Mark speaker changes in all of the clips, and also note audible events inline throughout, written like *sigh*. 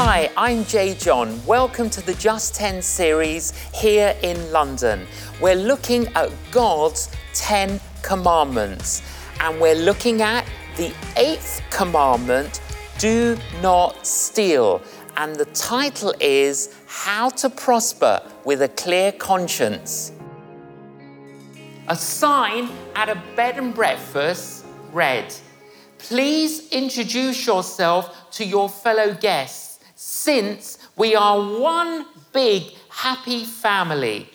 Speaker 1: Hi, I'm J.John. Welcome to the Just 10 series here in London. We're looking at God's 10 commandments and we're looking at the eighth commandment do not steal. And the title is How to Prosper with a Clear Conscience. A sign at a bed and breakfast read, Please introduce yourself to your fellow guests since we are one big happy family.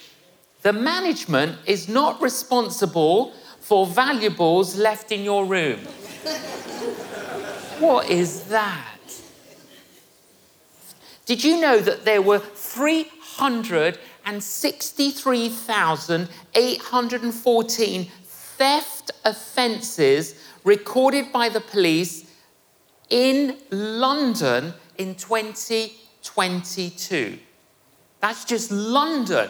Speaker 1: The management is not responsible for valuables left in your room. what is that? Did you know that there were 363,814 theft offences recorded by the police in London in 2022? That's just London,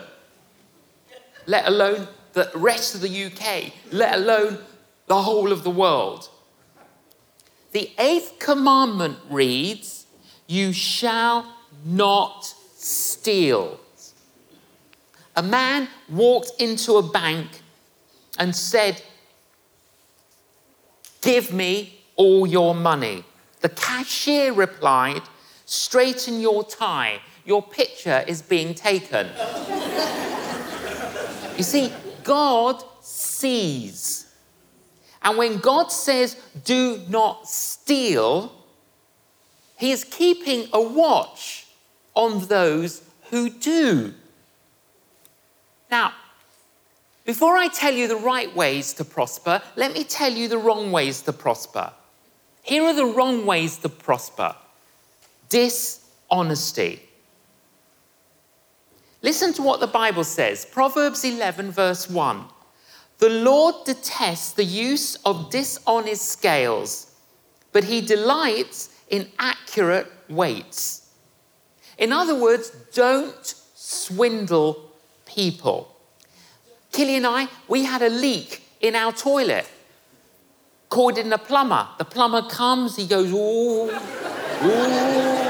Speaker 1: let alone the rest of the UK, let alone the whole of the world. The eighth commandment reads, You shall not steal. A man walked into a bank and said, Give me all your money. The cashier replied, Straighten your tie. Your picture is being taken. you see, God sees. And when God says, do not steal, He is keeping a watch on those who do. Now, before I tell you the right ways to prosper, let me tell you the wrong ways to prosper. Here are the wrong ways to prosper dishonesty. Listen to what the Bible says Proverbs 11, verse 1. The Lord detests the use of dishonest scales, but he delights in accurate weights. In other words, don't swindle people. Killy and I, we had a leak in our toilet. Called in a plumber. The plumber comes, he goes, ooh, ooh,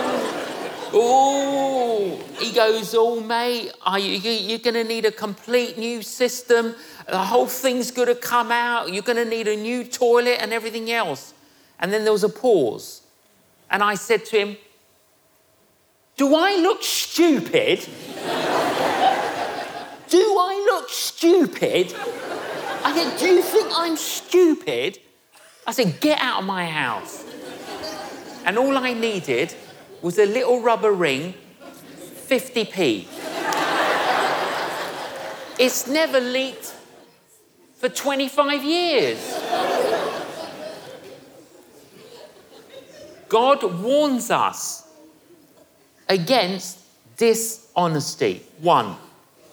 Speaker 1: ooh. He goes, oh, mate, you, you're going to need a complete new system. The whole thing's going to come out. You're going to need a new toilet and everything else. And then there was a pause. And I said to him, Do I look stupid? do I look stupid? I said, Do you think I'm stupid? I said, Get out of my house. And all I needed was a little rubber ring, 50p. it's never leaked for 25 years. God warns us against dishonesty. One.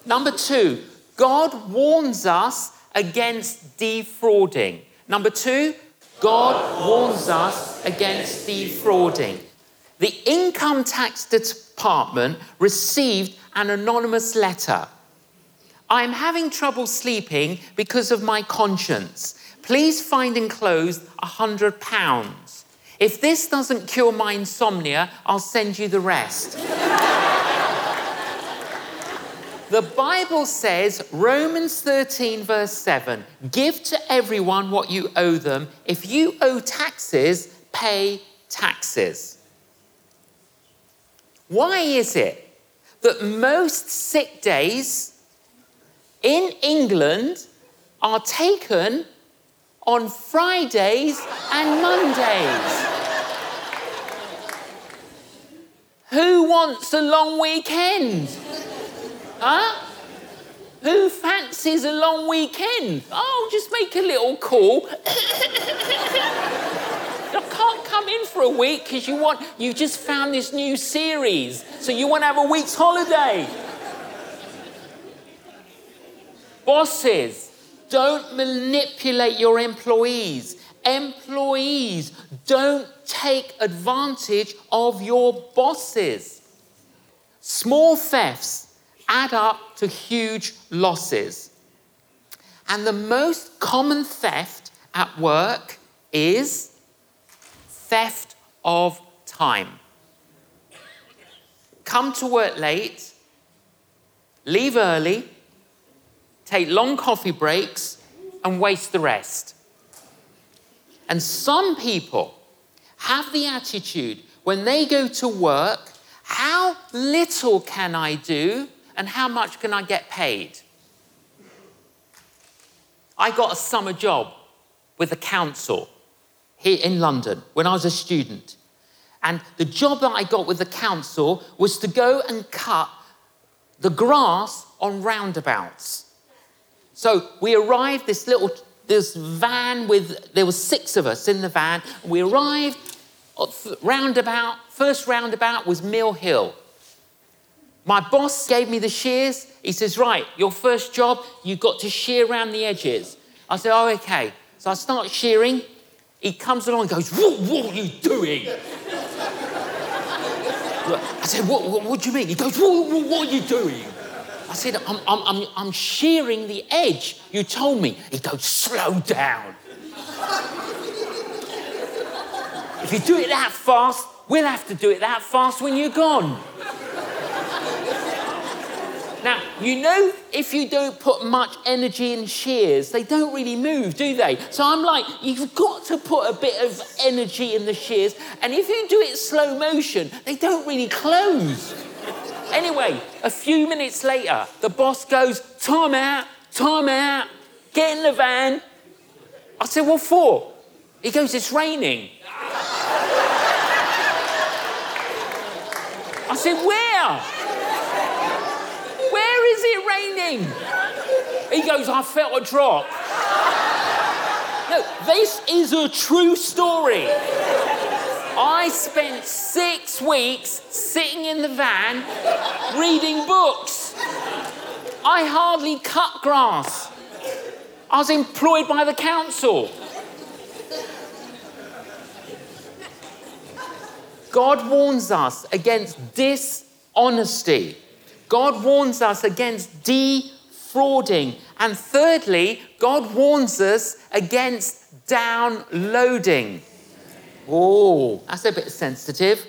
Speaker 1: Number two, God warns us against defrauding. Number two, God warns us against defrauding. The income tax department received an anonymous letter. I'm having trouble sleeping because of my conscience. Please find enclosed a hundred pounds. If this doesn't cure my insomnia, I'll send you the rest. the Bible says, Romans 13, verse 7, give to everyone what you owe them. If you owe taxes, pay taxes. Why is it that most sick days in England are taken on Fridays and Mondays. Who wants a long weekend? Huh? Who fancies a long weekend? Oh, just make a little call. *laughs* I can't come in for a week because you want you just found this new series, so you want to have a week's holiday. Bosses, don't manipulate your employees. Employees, don't take advantage of your bosses. Small thefts add up to huge losses. And the most common theft at work is theft of time. come to work late, leave early, take long coffee breaks, and waste the rest. And some people have the attitude when they go to work, how little can I do and how much can I get paid? I got a summer job with the council here in London when I was a student. And the job that I got with the council was to go and cut the grass on roundabouts. So we arrived, this little this van with, there were six of us in the van. We arrived, uh, roundabout, first roundabout was Mill Hill. My boss gave me the shears. He says, Right, your first job, you've got to shear around the edges. I said, Oh, okay. So I start shearing. He comes along and goes, What, what are you doing? I said, what, what, what, do you mean? He goes, what, what, what are you doing? I said, I'm, I'm, I'm, I'm shearing the edge. You told me. He goes, slow down. if you do it that fast, we'll have to do it that fast when you're gone. Now, you know, if you don't put much energy in shears, they don't really move, do they? So I'm like, you've got to put a bit of energy in the shears, and if you do it slow motion, they don't really close. Anyway, a few minutes later, the boss goes, Time out, time out, get in the van. I said, What for? He goes, It's raining. I said, Where? Is it raining? He goes, I felt a drop. No, this is a true story. I spent six weeks sitting in the van reading books. I hardly cut grass. I was employed by the council. God warns us against dishonesty. God warns us against defrauding. And thirdly, God warns us against downloading. Oh, that's a bit sensitive.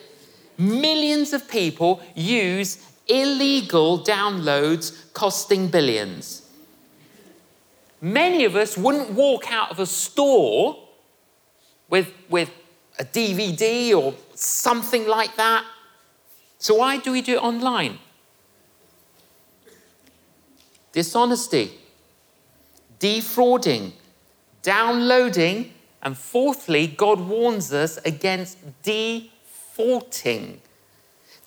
Speaker 1: Millions of people use illegal downloads costing billions. Many of us wouldn't walk out of a store with, with a DVD or something like that. So, why do we do it online? Dishonesty, defrauding, downloading, and fourthly, God warns us against defaulting.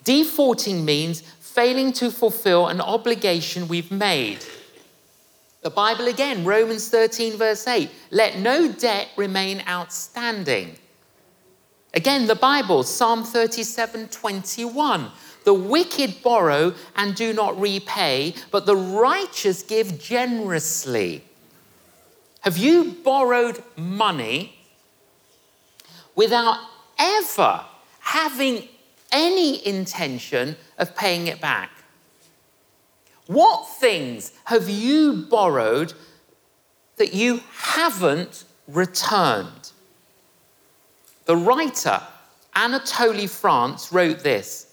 Speaker 1: Defaulting means failing to fulfill an obligation we've made. The Bible again, Romans 13, verse 8, let no debt remain outstanding. Again, the Bible, Psalm 37, 21. The wicked borrow and do not repay, but the righteous give generously. Have you borrowed money without ever having any intention of paying it back? What things have you borrowed that you haven't returned? The writer, Anatole France, wrote this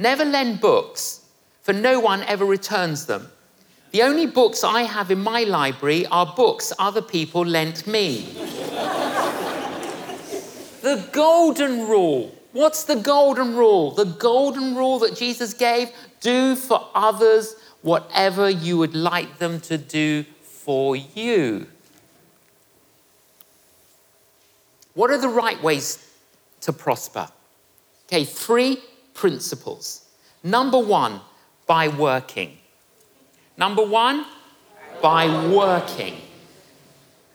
Speaker 1: Never lend books, for no one ever returns them. The only books I have in my library are books other people lent me. the golden rule. What's the golden rule? The golden rule that Jesus gave do for others whatever you would like them to do for you. What are the right ways to prosper? Okay, three principles. Number one, by working. Number one, by working.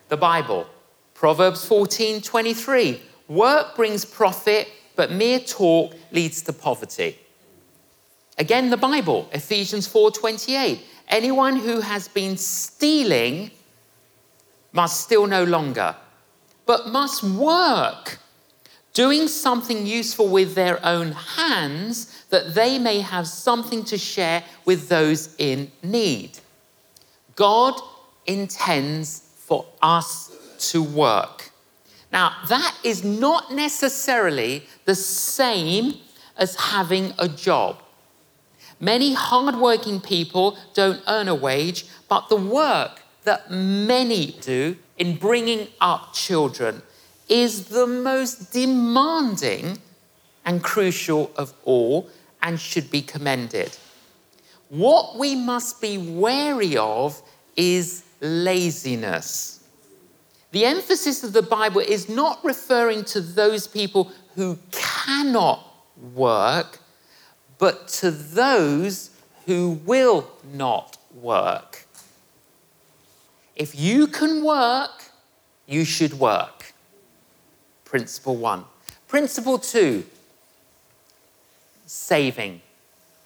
Speaker 1: The Bible, Proverbs 14 23. Work brings profit, but mere talk leads to poverty. Again, the Bible, Ephesians 4 28. Anyone who has been stealing must steal no longer, but must work doing something useful with their own hands that they may have something to share with those in need. God intends for us to work. Now, that is not necessarily the same as having a job. Many hardworking people don't earn a wage, but the work that many do in bringing up children is the most demanding and crucial of all and should be commended. What we must be wary of is laziness. The emphasis of the Bible is not referring to those people who cannot work, but to those who will not work. If you can work, you should work. Principle one. Principle two saving.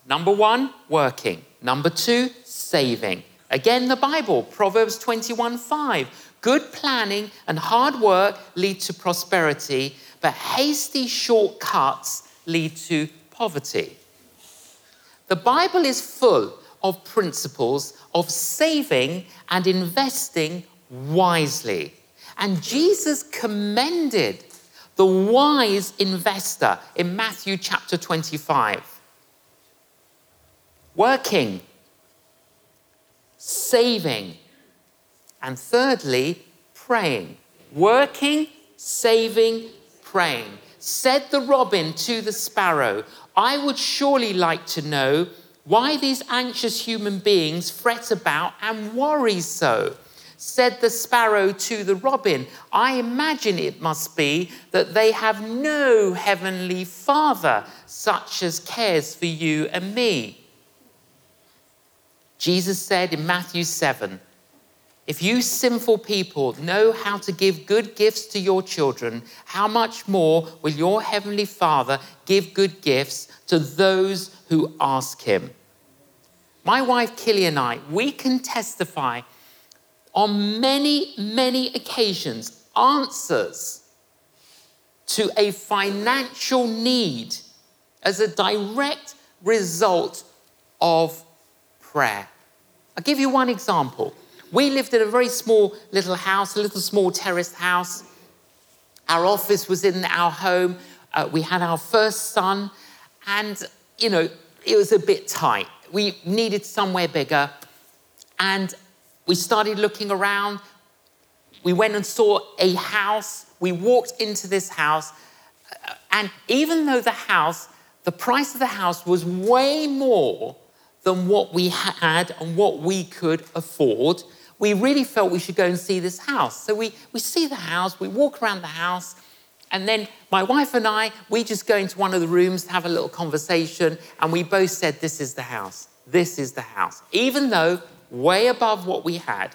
Speaker 1: Number one, working. Number two, saving. Again, the Bible, Proverbs 21 5. Good planning and hard work lead to prosperity, but hasty shortcuts lead to poverty. The Bible is full of principles of saving and investing wisely. And Jesus commended the wise investor in Matthew chapter 25. Working, saving, and thirdly, praying. Working, saving, praying. Said the robin to the sparrow, I would surely like to know why these anxious human beings fret about and worry so. Said the sparrow to the robin, I imagine it must be that they have no heavenly father such as cares for you and me. Jesus said in Matthew 7, if you sinful people know how to give good gifts to your children, how much more will your heavenly Father give good gifts to those who ask him? My wife Killy and I, we can testify on many, many occasions answers to a financial need as a direct result of prayer. I'll give you one example. We lived in a very small little house, a little small terraced house. Our office was in our home. Uh, we had our first son, and you know, it was a bit tight. We needed somewhere bigger, and we started looking around. We went and saw a house. We walked into this house, uh, and even though the house, the price of the house was way more than what we had and what we could afford, we really felt we should go and see this house. So we, we see the house, we walk around the house, and then my wife and I, we just go into one of the rooms to have a little conversation, and we both said, This is the house. This is the house. Even though way above what we had.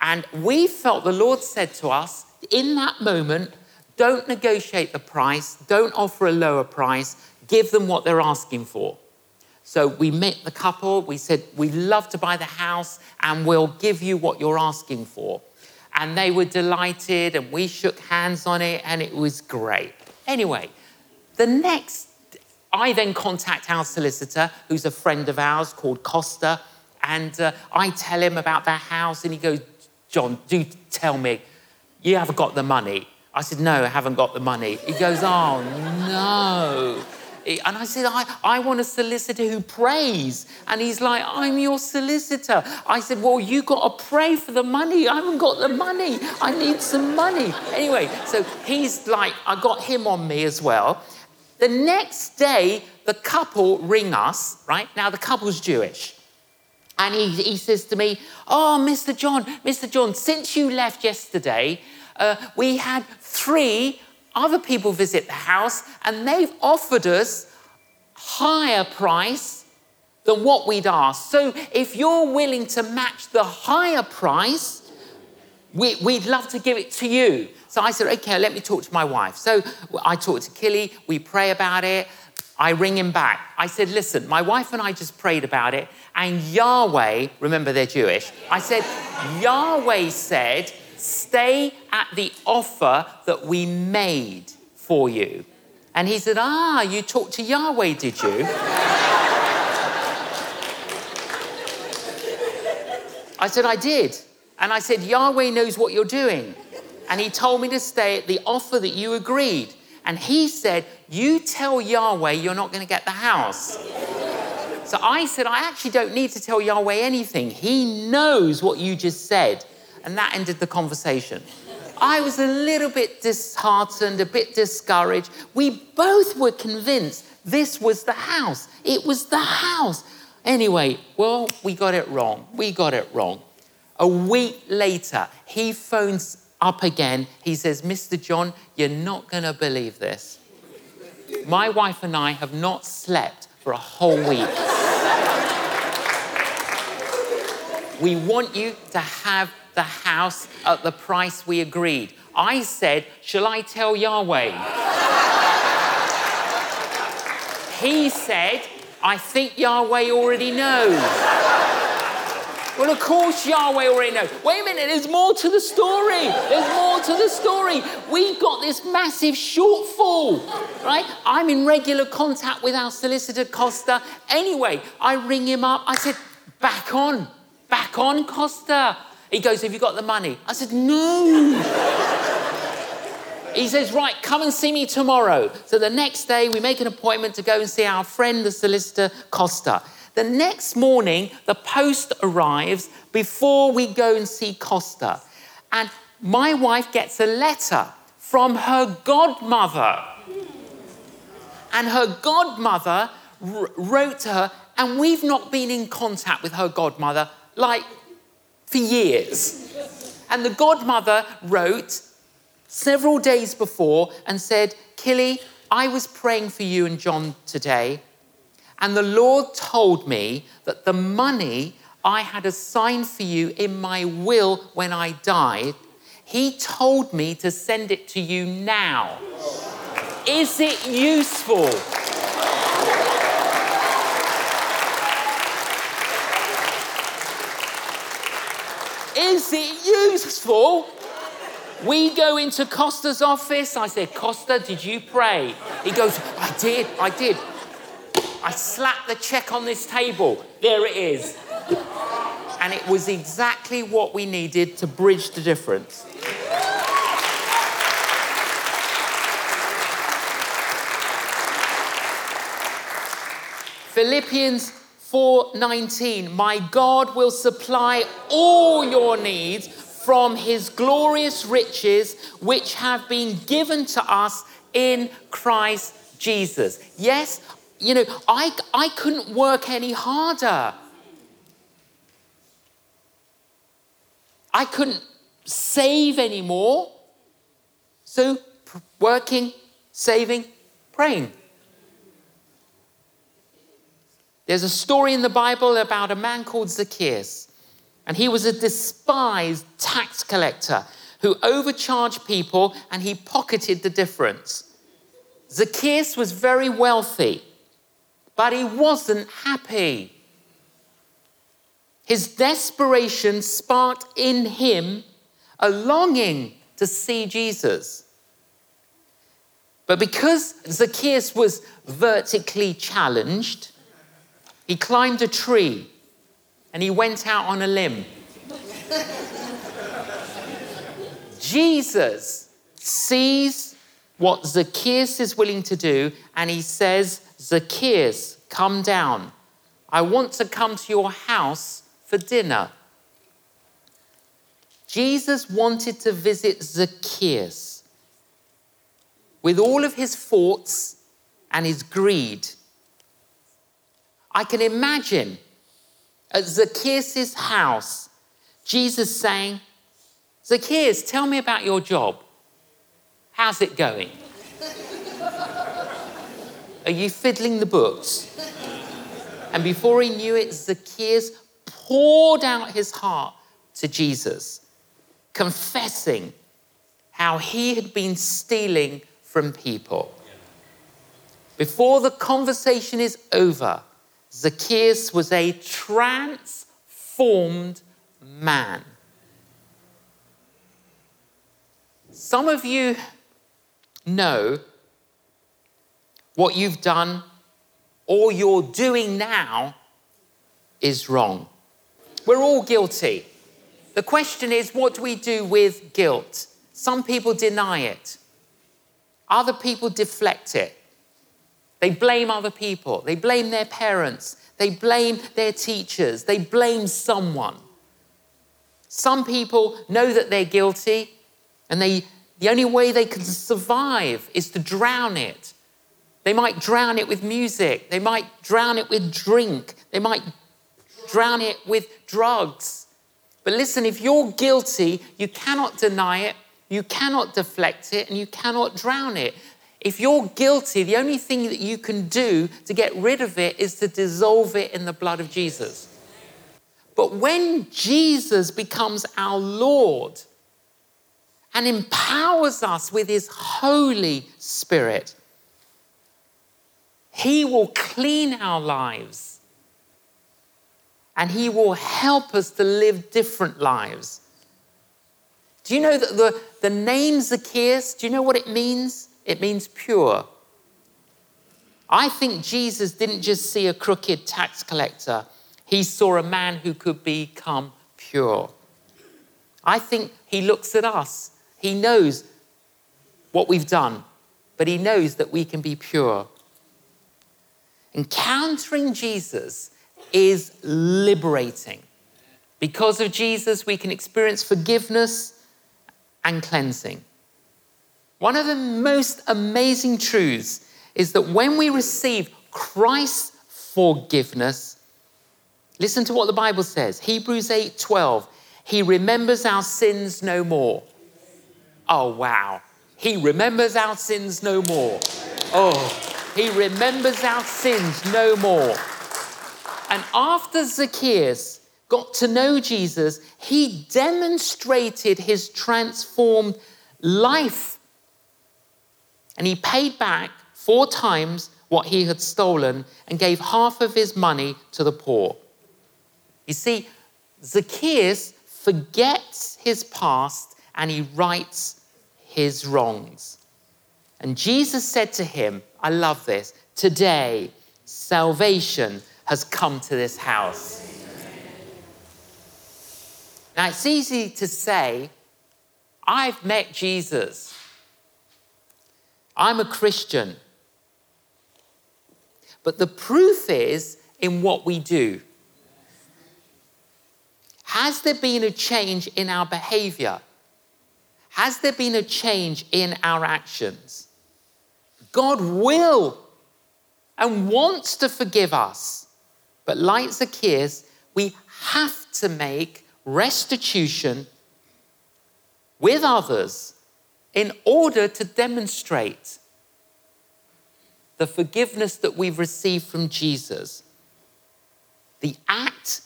Speaker 1: And we felt the Lord said to us in that moment, don't negotiate the price, don't offer a lower price, give them what they're asking for. So we met the couple, we said, We'd love to buy the house and we'll give you what you're asking for. And they were delighted and we shook hands on it and it was great. Anyway, the next, I then contact our solicitor, who's a friend of ours called Costa, and uh, I tell him about their house and he goes, John, do tell me, you haven't got the money. I said, No, I haven't got the money. He goes, Oh, no. And I said, I, I want a solicitor who prays. And he's like, I'm your solicitor. I said, Well, you got to pray for the money. I haven't got the money. I need some money. Anyway, so he's like, I got him on me as well. The next day, the couple ring us, right? Now, the couple's Jewish. And he, he says to me, Oh, Mr. John, Mr. John, since you left yesterday, uh, we had three other people visit the house and they've offered us higher price than what we'd asked. So if you're willing to match the higher price, we, would love to give it to you. So I said, okay, let me talk to my wife. So I talked to Killy, we pray about it. I ring him back. I said, listen, my wife and I just prayed about it, and Yahweh, remember they're Jewish, I said, Yahweh said, stay at the offer that we made for you. And he said, Ah, you talked to Yahweh, did you? I said, I did. And I said, Yahweh knows what you're doing. And he told me to stay at the offer that you agreed. And he said, You tell Yahweh you're not going to get the house. So I said, I actually don't need to tell Yahweh anything. He knows what you just said. And that ended the conversation. I was a little bit disheartened, a bit discouraged. We both were convinced this was the house. It was the house. Anyway, well, we got it wrong. We got it wrong. A week later, he phones up again. He says, Mr. John, you're not going to believe this. My wife and I have not slept for a whole week. we want you to have the house at the price we agreed. I said, Shall I tell Yahweh? he said, I think Yahweh already knows. Well, of course, Yahweh already knows. Wait a minute, there's more to the story. There's more to the story. We've got this massive shortfall, right? I'm in regular contact with our solicitor, Costa. Anyway, I ring him up. I said, back on, back on, Costa. He goes, Have you got the money? I said, No. He says, Right, come and see me tomorrow. So the next day, we make an appointment to go and see our friend, the solicitor Costa. The next morning, the post arrives before we go and see Costa. And my wife gets a letter from her godmother. And her godmother r- wrote to her, and we've not been in contact with her godmother like for years. And the godmother wrote, several days before and said, Killy, I was praying for you and John today, and the Lord told me that the money I had assigned for you in my will when I died, He told me to send it to you now. Is it useful? Is it useful? We go into Costa's office. I said, Costa, did you pray? He goes, I did, I did. I slapped the check on this table. There it is. And it was exactly what we needed to bridge the difference. Philippians 4:19 My God will supply all your needs from his glorious riches, which have been given to us in Christ Jesus. Yes, you know, I, I couldn't work any harder. I couldn't save anymore. So, working, saving, praying. There's a story in the Bible about a man called Zacchaeus. And he was a despised tax collector who overcharged people and he pocketed the difference. Zacchaeus was very wealthy, but he wasn't happy. His desperation sparked in him a longing to see Jesus. But because Zacchaeus was vertically challenged, he climbed a tree and he went out on a limb. Jesus sees what Zacchaeus is willing to do, and he says, Zacchaeus, come down. I want to come to your house for dinner. Jesus wanted to visit Zacchaeus with all of his faults and his greed. I can imagine at Zacchaeus' house, Jesus saying, Zacchaeus, tell me about your job. How's it going? Are you fiddling the books? And before he knew it, Zacchaeus poured out his heart to Jesus, confessing how he had been stealing from people. Before the conversation is over, Zacchaeus was a transformed man. Some of you know what you've done or you're doing now is wrong. We're all guilty. The question is, what do we do with guilt? Some people deny it. Other people deflect it. They blame other people. They blame their parents. They blame their teachers. They blame someone. Some people know that they're guilty and they, the only way they can survive is to drown it. They might drown it with music. They might drown it with drink. They might drown it with drugs. But listen, if you're guilty, you cannot deny it, you cannot deflect it, and you cannot drown it. If you're guilty, the only thing that you can do to get rid of it is to dissolve it in the blood of Jesus. But when Jesus becomes our Lord and empowers us with his Holy Spirit, he will clean our lives and he will help us to live different lives. Do you know that the, the name Zacchaeus, do you know what it means? it means pure. I think Jesus didn't just see a crooked tax collector, he saw a man who could become pure. I think he looks at us, he knows what we've done, but he knows that we can be pure. Encountering Jesus is liberating. Because of Jesus, we can experience forgiveness and cleansing. One of the most amazing truths is that when we receive Christ's forgiveness, listen to what the Bible says. Hebrews 8:12. He remembers our sins no more. Oh wow. He remembers our sins no more. Oh, he remembers our sins no more. And after Zacchaeus got to know Jesus, he demonstrated his transformed life and he paid back four times what he had stolen and gave half of his money to the poor. You see, Zacchaeus forgets his past and he rights his wrongs. And Jesus said to him, I love this, today salvation has come to this house. Now, it's easy to say, I've met Jesus. I'm a Christian. But the proof is in what we do. Has there been a change in our behavior? Has there been a change in our actions? God will and wants to forgive us. But like Zacchaeus, we have to make restitution with others in order to demonstrate the forgiveness that we've received from Jesus. The act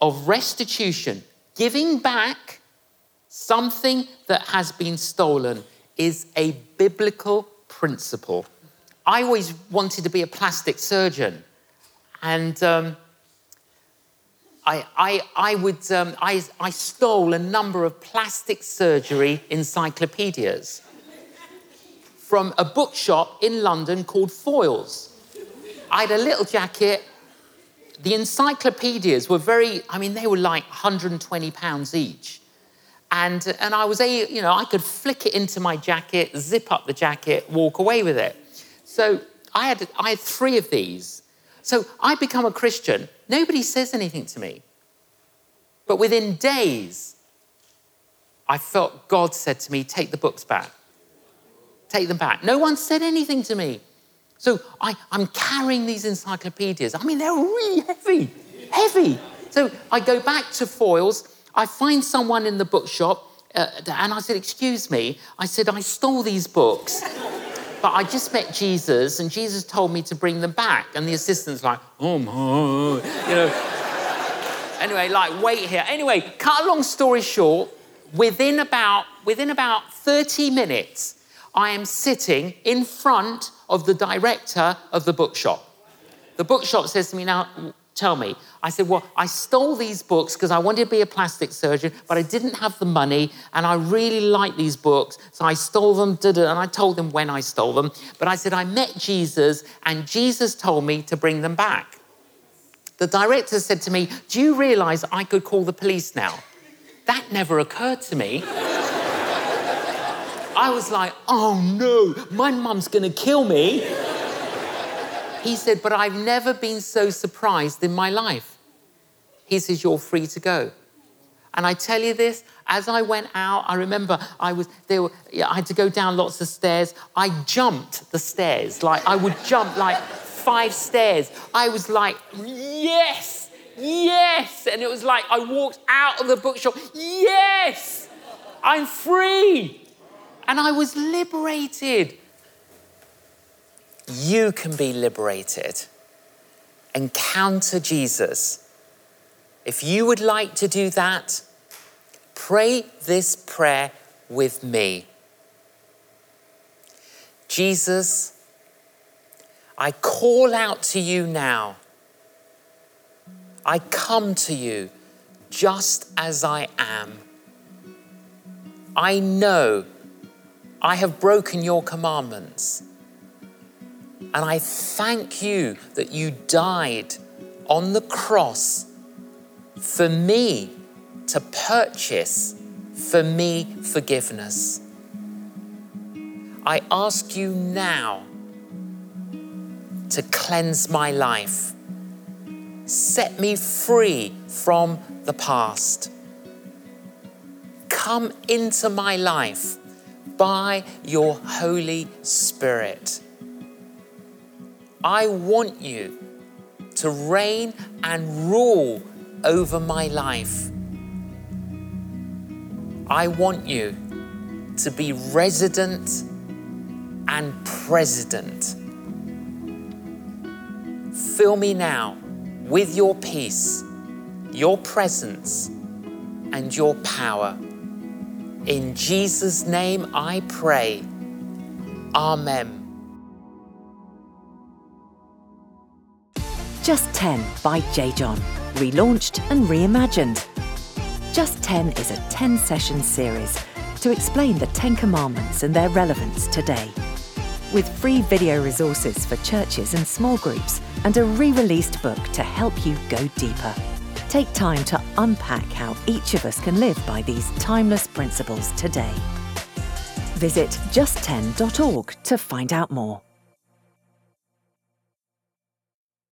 Speaker 1: of restitution, giving back something that has been stolen, is a biblical principle. I always wanted to be a plastic surgeon, and um, I, I, I, would, um, I, I stole a number of plastic surgery encyclopedias from a bookshop in London called Foyles. I had a little jacket. The encyclopedias were very, I mean, they were like 120 pounds each. And, and I was, a, you know, I could flick it into my jacket, zip up the jacket, walk away with it. So I had, I had three of these. So I become a Christian Nobody says anything to me. But within days, I felt God said to me, Take the books back. Take them back. No one said anything to me. So I, am carrying these encyclopedias. I mean, they're really heavy, heavy. So I go back to Foyles. I find someone in the bookshop, uh, and I said, Excuse me. I said, I stole these books. But I just met Jesus, and Jesus told me to bring them back. And the assistant's like, oh my, you know. anyway, like, wait here. Anyway, cut a long story short, within about, within about 30 minutes, I am sitting in front of the director of the bookshop. The bookshop says to me, Now, tell me. I said, Well, I stole these books because I wanted to be a plastic surgeon, but I didn't have the money and I really like these books. So I stole them, and I told them when I stole them. But I said, I met Jesus and Jesus told me to bring them back. The director said to me, Do you realize I could call the police now? That never occurred to me. *laughs* I was like, oh no, my mum's gonna kill me. He said, but I've never been so surprised in my life. He says, you're free to go. And I tell you this, as I went out, I remember I was there. Were, I had to go down lots of stairs. I jumped the stairs, like I would jump like five stairs. I was like, yes, yes, and it was like I walked out of the bookshop. Yes, I'm free, and I was liberated. You can be liberated. Encounter Jesus if you would like to do that, pray this prayer with me. Jesus, I call out to you now. I come to you just as I am. I know I have broken your commandments. And I thank you that you died on the cross for me to purchase for me forgiveness. I ask you now to cleanse my life, set me free from the past. Come into my life by your Holy Spirit. I want you to reign and rule over my life. I want you to be resident and president. Fill me now with your peace, your presence, and your power. In Jesus' name I pray. Amen.
Speaker 2: Just 10 by J. John relaunched and reimagined. Just 10 is a 10 session series to explain the 10 commandments and their relevance today. With free video resources for churches and small groups and a re released book to help you go deeper. Take time to unpack how each of us can live by these timeless principles today. Visit just10.org to find out more.